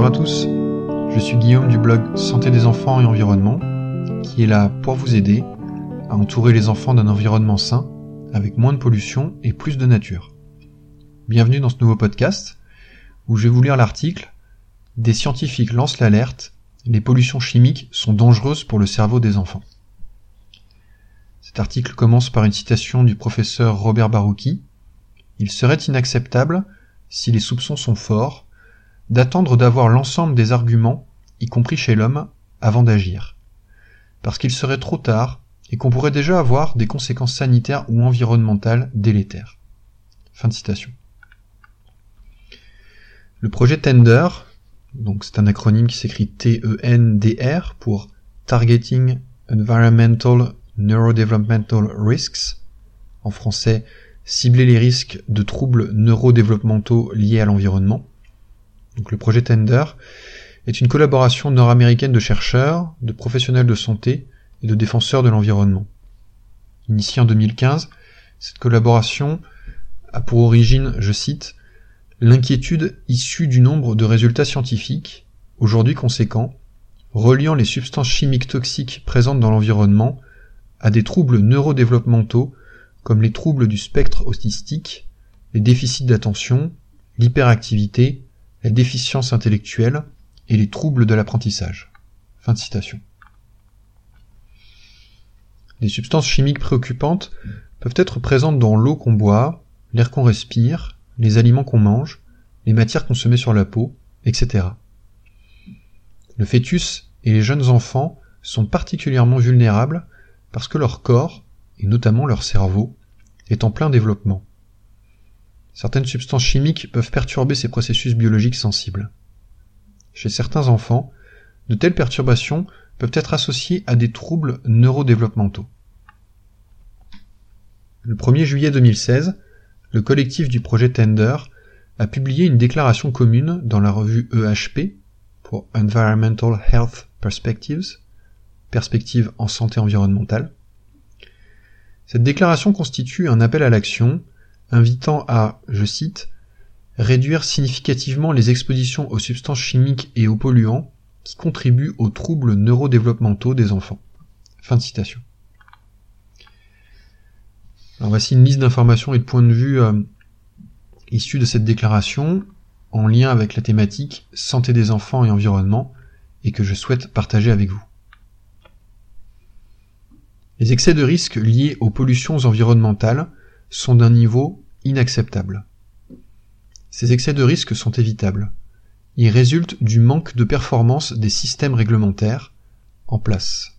Bonjour à tous, je suis Guillaume du blog Santé des enfants et environnement, qui est là pour vous aider à entourer les enfants d'un environnement sain, avec moins de pollution et plus de nature. Bienvenue dans ce nouveau podcast, où je vais vous lire l'article Des scientifiques lancent l'alerte, les pollutions chimiques sont dangereuses pour le cerveau des enfants. Cet article commence par une citation du professeur Robert Barouki. Il serait inacceptable, si les soupçons sont forts, d'attendre d'avoir l'ensemble des arguments, y compris chez l'homme, avant d'agir. Parce qu'il serait trop tard et qu'on pourrait déjà avoir des conséquences sanitaires ou environnementales délétères. Fin de citation. Le projet Tender, donc c'est un acronyme qui s'écrit T-E-N-D-R pour Targeting Environmental Neurodevelopmental Risks, en français cibler les risques de troubles neurodéveloppementaux liés à l'environnement, donc le projet Tender, est une collaboration nord-américaine de chercheurs, de professionnels de santé et de défenseurs de l'environnement. Initiée en 2015, cette collaboration a pour origine, je cite, l'inquiétude issue du nombre de résultats scientifiques, aujourd'hui conséquents, reliant les substances chimiques toxiques présentes dans l'environnement à des troubles neurodéveloppementaux comme les troubles du spectre autistique, les déficits d'attention, l'hyperactivité, la déficience intellectuelle et les troubles de l'apprentissage. Fin de citation. Les substances chimiques préoccupantes peuvent être présentes dans l'eau qu'on boit, l'air qu'on respire, les aliments qu'on mange, les matières consommées sur la peau, etc. Le fœtus et les jeunes enfants sont particulièrement vulnérables parce que leur corps, et notamment leur cerveau, est en plein développement. Certaines substances chimiques peuvent perturber ces processus biologiques sensibles. Chez certains enfants, de telles perturbations peuvent être associées à des troubles neurodéveloppementaux. Le 1er juillet 2016, le collectif du projet Tender a publié une déclaration commune dans la revue EHP pour Environmental Health Perspectives, perspectives en santé environnementale. Cette déclaration constitue un appel à l'action invitant à, je cite, réduire significativement les expositions aux substances chimiques et aux polluants qui contribuent aux troubles neurodéveloppementaux des enfants. Fin de citation. Alors voici une liste d'informations et de points de vue euh, issus de cette déclaration en lien avec la thématique santé des enfants et environnement et que je souhaite partager avec vous. Les excès de risque liés aux pollutions environnementales sont d'un niveau inacceptable. Ces excès de risque sont évitables. Ils résultent du manque de performance des systèmes réglementaires en place.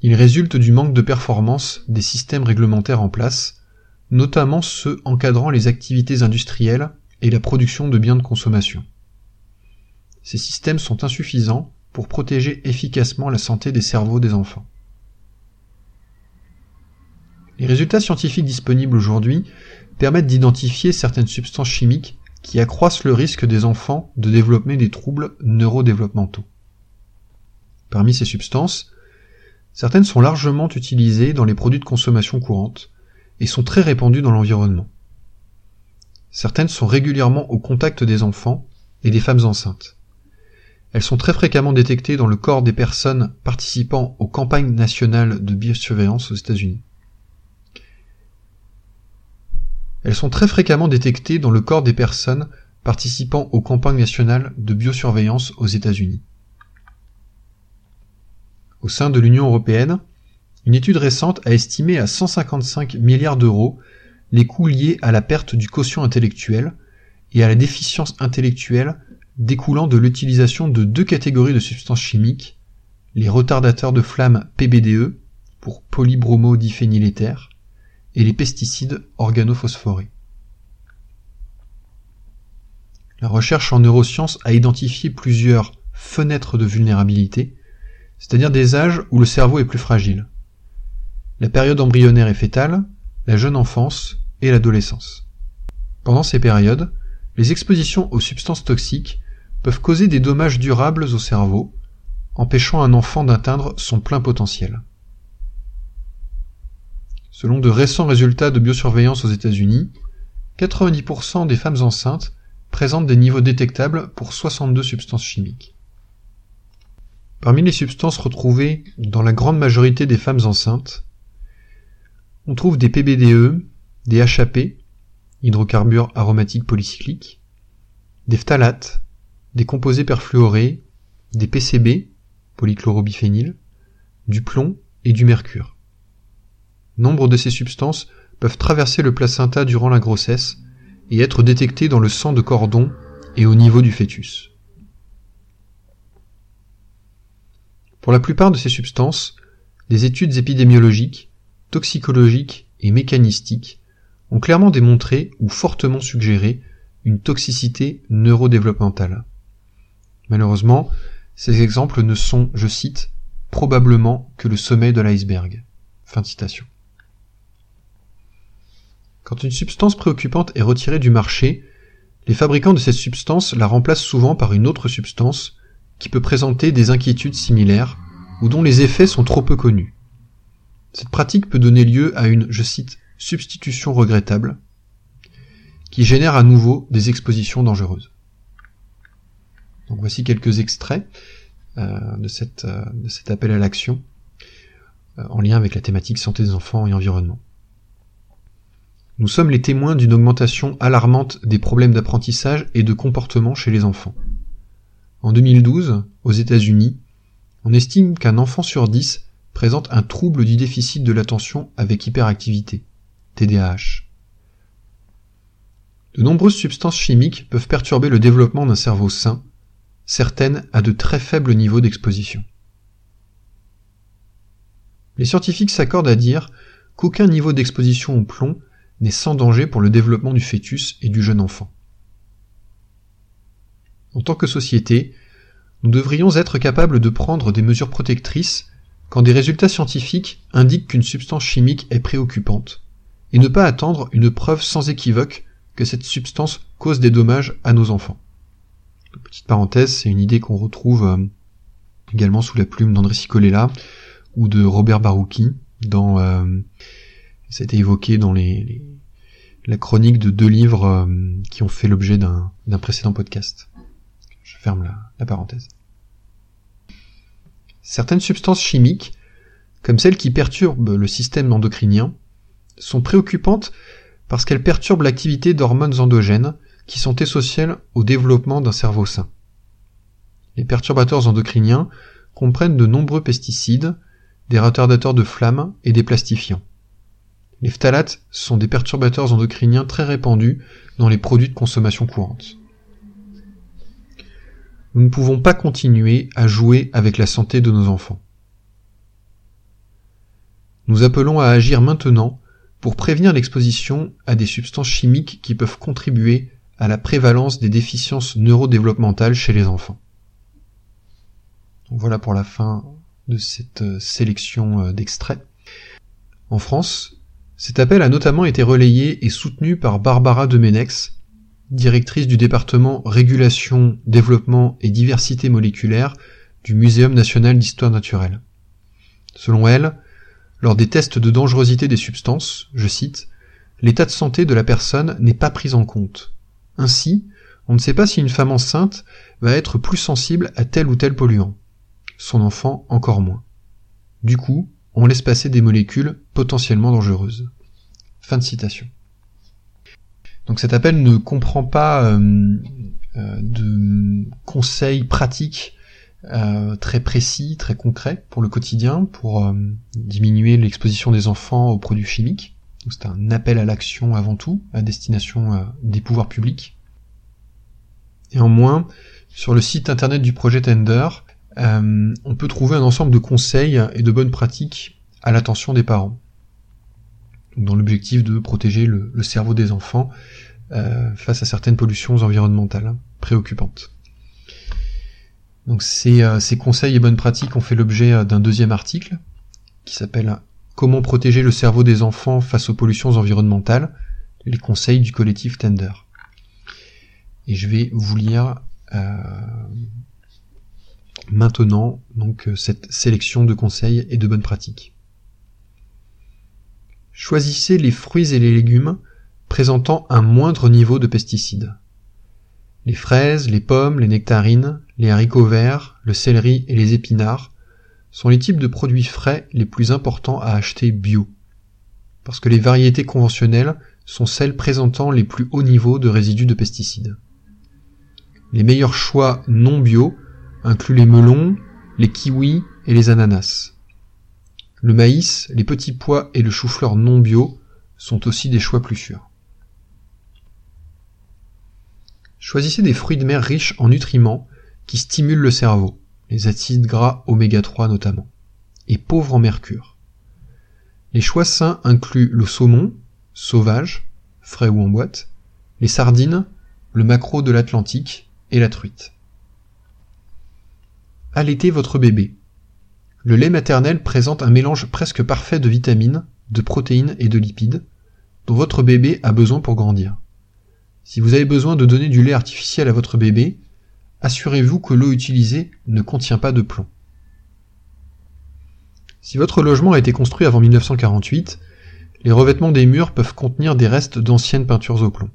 Ils résultent du manque de performance des systèmes réglementaires en place, notamment ceux encadrant les activités industrielles et la production de biens de consommation. Ces systèmes sont insuffisants pour protéger efficacement la santé des cerveaux des enfants. Les résultats scientifiques disponibles aujourd'hui permettent d'identifier certaines substances chimiques qui accroissent le risque des enfants de développer des troubles neurodéveloppementaux. Parmi ces substances, certaines sont largement utilisées dans les produits de consommation courante et sont très répandues dans l'environnement. Certaines sont régulièrement au contact des enfants et des femmes enceintes. Elles sont très fréquemment détectées dans le corps des personnes participant aux campagnes nationales de biosurveillance aux États-Unis. Elles sont très fréquemment détectées dans le corps des personnes participant aux campagnes nationales de biosurveillance aux États-Unis. Au sein de l'Union européenne, une étude récente a estimé à 155 milliards d'euros les coûts liés à la perte du quotient intellectuel et à la déficience intellectuelle découlant de l'utilisation de deux catégories de substances chimiques, les retardateurs de flamme PBDE pour polybromodiphényléther et les pesticides organophosphorés. La recherche en neurosciences a identifié plusieurs fenêtres de vulnérabilité, c'est-à-dire des âges où le cerveau est plus fragile. La période embryonnaire et fétale, la jeune enfance et l'adolescence. Pendant ces périodes, les expositions aux substances toxiques peuvent causer des dommages durables au cerveau, empêchant un enfant d'atteindre son plein potentiel. Selon de récents résultats de biosurveillance aux États-Unis, 90% des femmes enceintes présentent des niveaux détectables pour 62 substances chimiques. Parmi les substances retrouvées dans la grande majorité des femmes enceintes, on trouve des PBDE, des HAP, hydrocarbures aromatiques polycycliques, des phtalates, des composés perfluorés, des PCB, polychlorobiphényl, du plomb et du mercure. Nombre de ces substances peuvent traverser le placenta durant la grossesse et être détectées dans le sang de cordon et au niveau du fœtus. Pour la plupart de ces substances, des études épidémiologiques, toxicologiques et mécanistiques ont clairement démontré ou fortement suggéré une toxicité neurodéveloppementale. Malheureusement, ces exemples ne sont, je cite, probablement que le sommet de l'iceberg. Fin de citation. Quand une substance préoccupante est retirée du marché, les fabricants de cette substance la remplacent souvent par une autre substance qui peut présenter des inquiétudes similaires ou dont les effets sont trop peu connus. Cette pratique peut donner lieu à une, je cite, substitution regrettable, qui génère à nouveau des expositions dangereuses. Donc voici quelques extraits euh, euh, de cet appel à l'action euh, en lien avec la thématique santé des enfants et environnement. Nous sommes les témoins d'une augmentation alarmante des problèmes d'apprentissage et de comportement chez les enfants. En 2012, aux États-Unis, on estime qu'un enfant sur dix présente un trouble du déficit de l'attention avec hyperactivité, TDAH. De nombreuses substances chimiques peuvent perturber le développement d'un cerveau sain, certaines à de très faibles niveaux d'exposition. Les scientifiques s'accordent à dire qu'aucun niveau d'exposition au plomb n'est sans danger pour le développement du fœtus et du jeune enfant. En tant que société, nous devrions être capables de prendre des mesures protectrices quand des résultats scientifiques indiquent qu'une substance chimique est préoccupante, et ne pas attendre une preuve sans équivoque que cette substance cause des dommages à nos enfants. Petite parenthèse, c'est une idée qu'on retrouve euh, également sous la plume d'André Sicolella ou de Robert Barouki dans euh, ça a été évoqué dans la chronique de deux livres euh, qui ont fait l'objet d'un précédent podcast. Je ferme la, parenthèse. Certaines substances chimiques, comme celles qui perturbent le système endocrinien, sont préoccupantes parce qu'elles perturbent l'activité d'hormones endogènes qui sont essentielles au développement d'un cerveau sain. Les perturbateurs endocriniens comprennent de nombreux pesticides, des retardateurs de flamme et des plastifiants. Les phtalates sont des perturbateurs endocriniens très répandus dans les produits de consommation courante. Nous ne pouvons pas continuer à jouer avec la santé de nos enfants. Nous appelons à agir maintenant pour prévenir l'exposition à des substances chimiques qui peuvent contribuer à la prévalence des déficiences neurodéveloppementales chez les enfants. voilà pour la fin de cette euh, sélection euh, d'extraits. En France, cet appel a notamment été relayé et soutenu par Barbara Demenex, directrice du département Régulation, Développement et Diversité moléculaire du Muséum national d'histoire naturelle. Selon elle, lors des tests de dangerosité des substances, je cite, l'état de santé de la personne n'est pas pris en compte. Ainsi, on ne sait pas si une femme enceinte va être plus sensible à tel ou tel polluant. Son enfant encore moins. Du coup, on laisse passer des molécules potentiellement dangereuses. Fin de citation. Donc cet appel ne comprend pas euh, euh, de conseils pratiques euh, très précis, très concrets pour le quotidien, pour diminuer l'exposition des enfants aux produits chimiques. C'est un appel à l'action avant tout, à destination des pouvoirs publics. Néanmoins, sur le site internet du projet Tender, euh, on peut trouver un ensemble de conseils et de bonnes pratiques à l'attention des parents, dans l'objectif de protéger le, cerveau des enfants euh, face à certaines pollutions environnementales préoccupantes. Donc ces, euh, ces, conseils et bonnes pratiques ont fait l'objet d'un deuxième article qui s'appelle Comment protéger le cerveau des enfants face aux pollutions environnementales, les conseils du collectif Tender. Et je vais vous lire maintenant donc euh, cette sélection de conseils et de bonnes pratiques. Choisissez les fruits et les légumes présentant un moindre niveau de pesticides. Les fraises, les pommes, les nectarines, les haricots verts, le céleri et les épinards sont les types de produits frais les plus importants à acheter bio. Parce que les variétés conventionnelles sont celles présentant les plus hauts niveaux de résidus de pesticides. Les meilleurs choix non bio incluent les melons, les kiwis et les ananas. Le maïs, les petits pois et le chou-fleur non bio sont aussi des choix plus sûrs. Choisissez des fruits de mer riches en nutriments qui stimulent le cerveau, les acides gras oméga 3 notamment, et pauvres en mercure. Les choix sains incluent le saumon, sauvage, frais ou en boîte, les sardines, le maquereau de l'Atlantique et la truite. Allaitez votre bébé. Le lait maternel présente un mélange presque parfait de vitamines, de protéines et de lipides dont votre bébé a besoin pour grandir. Si vous avez besoin de donner du lait artificiel à votre bébé, assurez-vous que l'eau utilisée ne contient pas de plomb. Si votre logement a été construit avant 1948, les revêtements des murs peuvent contenir des restes d'anciennes peintures au plomb.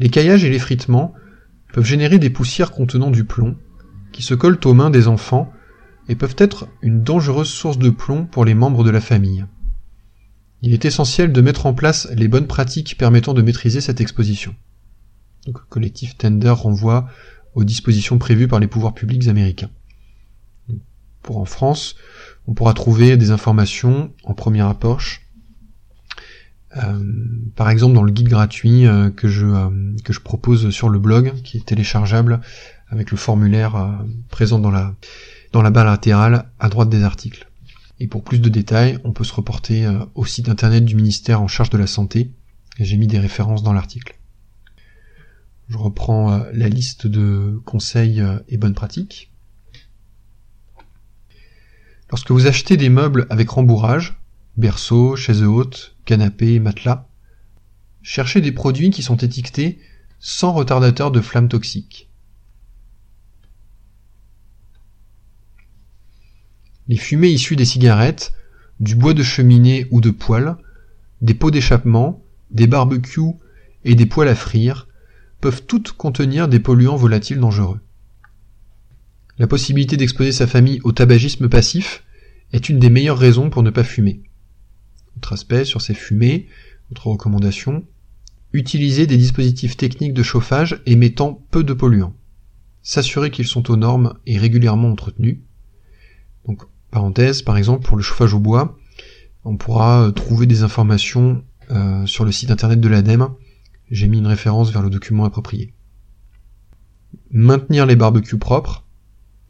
Les caillages et l'effritement peuvent générer des poussières contenant du plomb, qui se collent aux mains des enfants et peuvent être une dangereuse source de plomb pour les membres de la famille. Il est essentiel de mettre en place les bonnes pratiques permettant de maîtriser cette exposition. Donc, le collectif Tender renvoie aux dispositions prévues par les pouvoirs publics américains. Pour en France, on pourra trouver des informations en première approche euh, par exemple dans le guide gratuit euh, que je euh, que je propose sur le blog qui est téléchargeable avec le formulaire présent dans la dans la barre latérale à droite des articles. Et pour plus de détails, on peut se reporter au site internet du ministère en charge de la santé. J'ai mis des références dans l'article. Je reprends la liste de conseils et bonnes pratiques. Lorsque vous achetez des meubles avec rembourrage, berceau, chaise haute, canapé, matelas. Cherchez des produits qui sont étiquetés sans retardateur de flammes toxiques. Les fumées issues des cigarettes, du bois de cheminée ou de poêle, des pots d'échappement, des barbecues et des poêles à frire peuvent toutes contenir des polluants volatiles dangereux. La possibilité d'exposer sa famille au tabagisme passif est une des meilleures raisons pour ne pas fumer. Autre aspect sur ces fumées, autre recommandation, utiliser des dispositifs techniques de chauffage émettant peu de polluants. S'assurer qu'ils sont aux normes et régulièrement entretenus. Parenthèse, par exemple, pour le chauffage au bois, on pourra euh, trouver des informations euh, sur le site internet de l'ADEME. J'ai mis une référence vers le document approprié. Maintenir les barbecues propres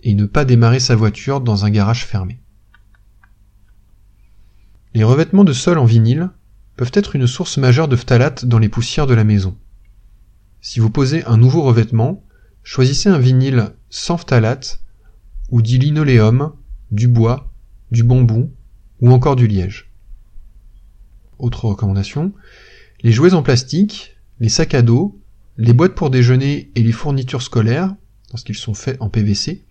et ne pas démarrer sa voiture dans un garage fermé. Les revêtements de sol en vinyle peuvent être une source majeure de phtalate dans les poussières de la maison. Si vous posez un nouveau revêtement, choisissez un vinyle sans phtalate ou du linoléum, du bois, du bambou ou encore du liège. Autre recommandation, les jouets en plastique, les sacs à dos, les boîtes pour déjeuner et les fournitures scolaires, lorsqu'ils sont faits en PVC,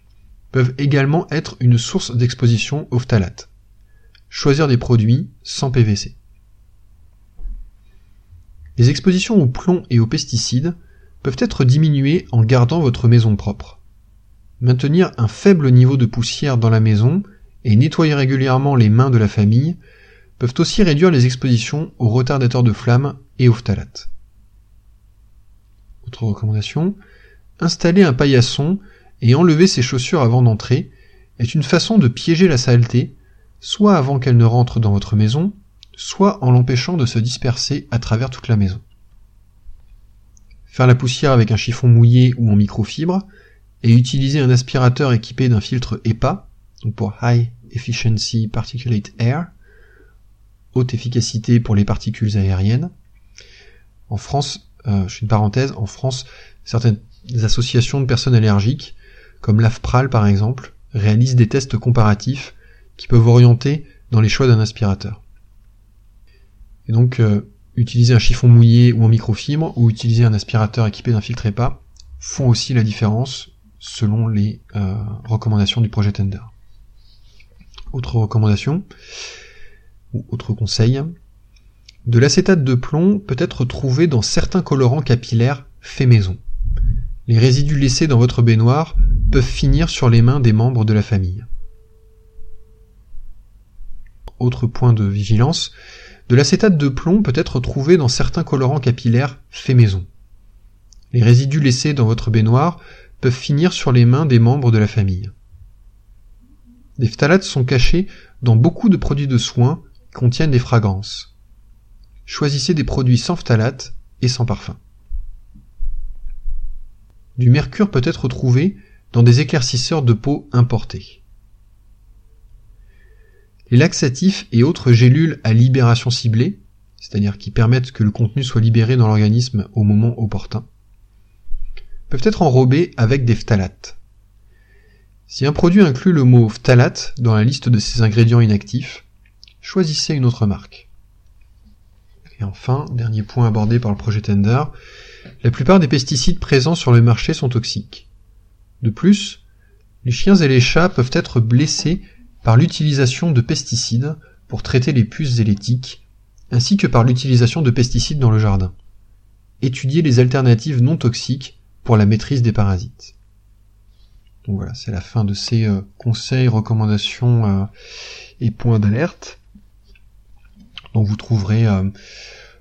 peuvent également être une source d'exposition au phtalate choisir des produits sans PVC. Les expositions au plomb et aux pesticides peuvent être diminuées en gardant votre maison propre. Maintenir un faible niveau de poussière dans la maison et nettoyer régulièrement les mains de la famille peuvent aussi réduire les expositions aux retardateurs de flammes et aux phtalates. Autre recommandation, installer un paillasson et enlever ses chaussures avant d'entrer est une façon de piéger la saleté soit avant qu'elle ne rentre dans votre maison, soit en l'empêchant de se disperser à travers toute la maison. Faire la poussière avec un chiffon mouillé ou en microfibre, et utiliser un aspirateur équipé d'un filtre EPA, donc pour High Efficiency Particulate Air, haute efficacité pour les particules aériennes. En France, euh, je fais une parenthèse, en France, certaines associations de personnes allergiques, comme l'AFPRAL par exemple, réalisent des tests comparatifs qui peuvent orienter dans les choix d'un aspirateur. Et donc, euh, utiliser un chiffon mouillé ou en microfibre, ou utiliser un aspirateur équipé d'un filtre EPA, font aussi la différence selon les euh, recommandations du projet Tender. Autre recommandation, ou autre conseil, de l'acétate de plomb peut être trouvé dans certains colorants capillaires faits maison. Les résidus laissés dans votre baignoire peuvent finir sur les mains des membres de la famille. Autre point de vigilance, de l'acétate de plomb peut être trouvé dans certains colorants capillaires faits maison. Les résidus laissés dans votre baignoire peuvent finir sur les mains des membres de la famille. Les phtalates sont cachés dans beaucoup de produits de soins qui contiennent des fragrances. Choisissez des produits sans phtalates et sans parfum. Du mercure peut être trouvé dans des éclaircisseurs de peau importés. Les laxatifs et autres gélules à libération ciblée, c'est-à-dire qui permettent que le contenu soit libéré dans l'organisme au moment opportun, peuvent être enrobés avec des phtalates. Si un produit inclut le mot phtalate dans la liste de ses ingrédients inactifs, choisissez une autre marque. Et enfin, dernier point abordé par le projet Tender, la plupart des pesticides présents sur le marché sont toxiques. De plus, les chiens et les chats peuvent être blessés par l'utilisation de pesticides pour traiter les puces et ainsi que par l'utilisation de pesticides dans le jardin. Étudiez les alternatives non toxiques pour la maîtrise des parasites. Donc voilà, c'est la fin de ces euh, conseils, recommandations euh, et points d'alerte. Donc vous trouverez euh,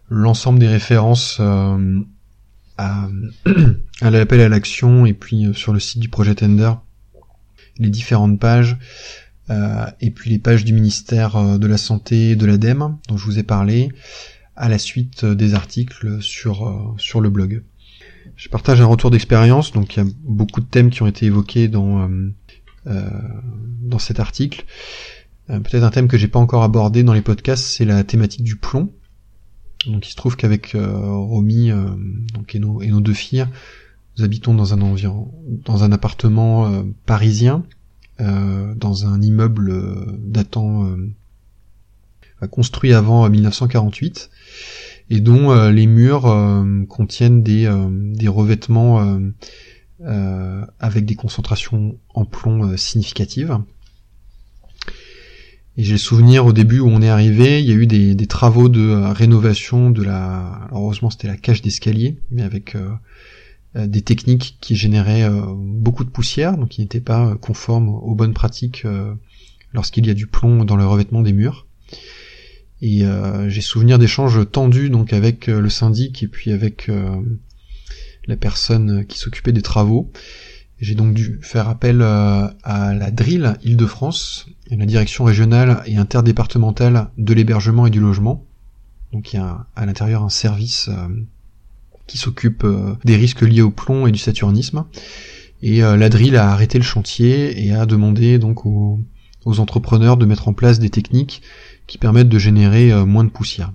l'ensemble des références à, l'appel à l'action et puis sur le site du projet Tender les différentes pages et puis les pages du ministère de la Santé et de l'ADEME dont je vous ai parlé à la suite des articles sur le blog. Je partage un retour d'expérience, donc il y a beaucoup de thèmes qui ont été évoqués dans, dans cet article. Peut-être un thème que j'ai pas encore abordé dans les podcasts, c'est la thématique du plomb. Donc il se trouve qu'avec euh, Romy euh, donc et nos, et nos deux filles, nous habitons dans un environ, dans un appartement euh, parisien, dans un immeuble datant construit avant 1948 et dont les murs contiennent des, des revêtements avec des concentrations en plomb significatives. Et j'ai le souvenir au début où on est arrivé, il y a eu des, des travaux de euh, rénovation de la. heureusement c'était la cage d'escalier, mais avec euh, euh, des techniques qui généraient beaucoup de poussière, donc qui n'étaient pas conformes aux bonnes pratiques lorsqu'il y a du plomb dans le revêtement des murs. Et j'ai souvenir d'échanges tendus donc avec le syndic et puis avec la personne qui s'occupait des travaux. J'ai donc dû faire appel à la Drill Île-de-France, la direction régionale et interdépartementale de l'hébergement et du logement. Donc il y a à l'intérieur un service euh, qui s'occupe euh, des risques liés au plomb et du saturnisme. Et euh, l'Adril a arrêté le chantier et a demandé donc aux, entrepreneurs de mettre en place des techniques qui permettent de générer moins de poussière.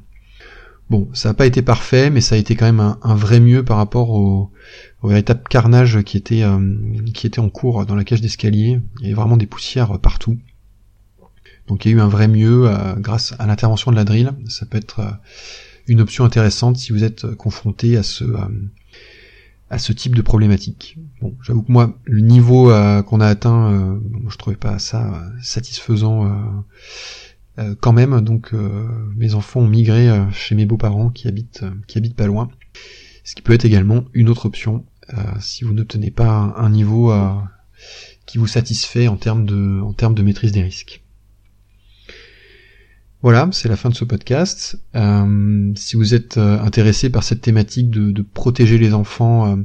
Bon, ça n'a pas été parfait, mais ça a été quand même un, vrai mieux par rapport au, véritable carnage qui était, qui était en cours dans la cage d'escalier. Il y avait vraiment des poussières partout. Donc il y a eu un vrai mieux euh, grâce à l'intervention de la drill. Ça peut être euh, une option intéressante si vous êtes euh, confronté à ce à ce type de problématique. Bon, j'avoue que moi, le niveau qu'on a atteint, je trouvais pas ça satisfaisant quand même. Donc, mes enfants ont migré chez mes beaux-parents qui habitent qui habitent pas loin, ce qui peut être également une autre option si vous n'obtenez pas un, niveau qui vous satisfait en termes de en termes de maîtrise des risques. Voilà, c'est la fin de ce podcast. Euh, si vous êtes euh, intéressé par cette thématique de, protéger les enfants euh,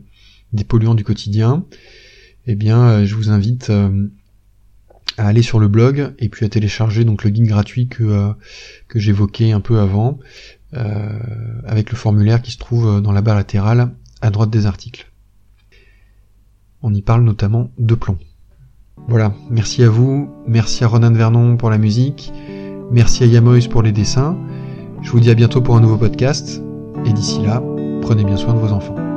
des polluants du quotidien, eh bien, je vous invite à aller sur le blog et puis à télécharger donc le guide gratuit que que j'évoquais un peu avant, avec le formulaire qui se trouve dans la barre latérale à droite des articles. On y parle notamment de plomb. Voilà, merci à vous, merci à Ronan Vernon pour la musique. Merci à Yamois pour les dessins. Je vous dis à bientôt pour un nouveau podcast. Et d'ici là, prenez bien soin de vos enfants.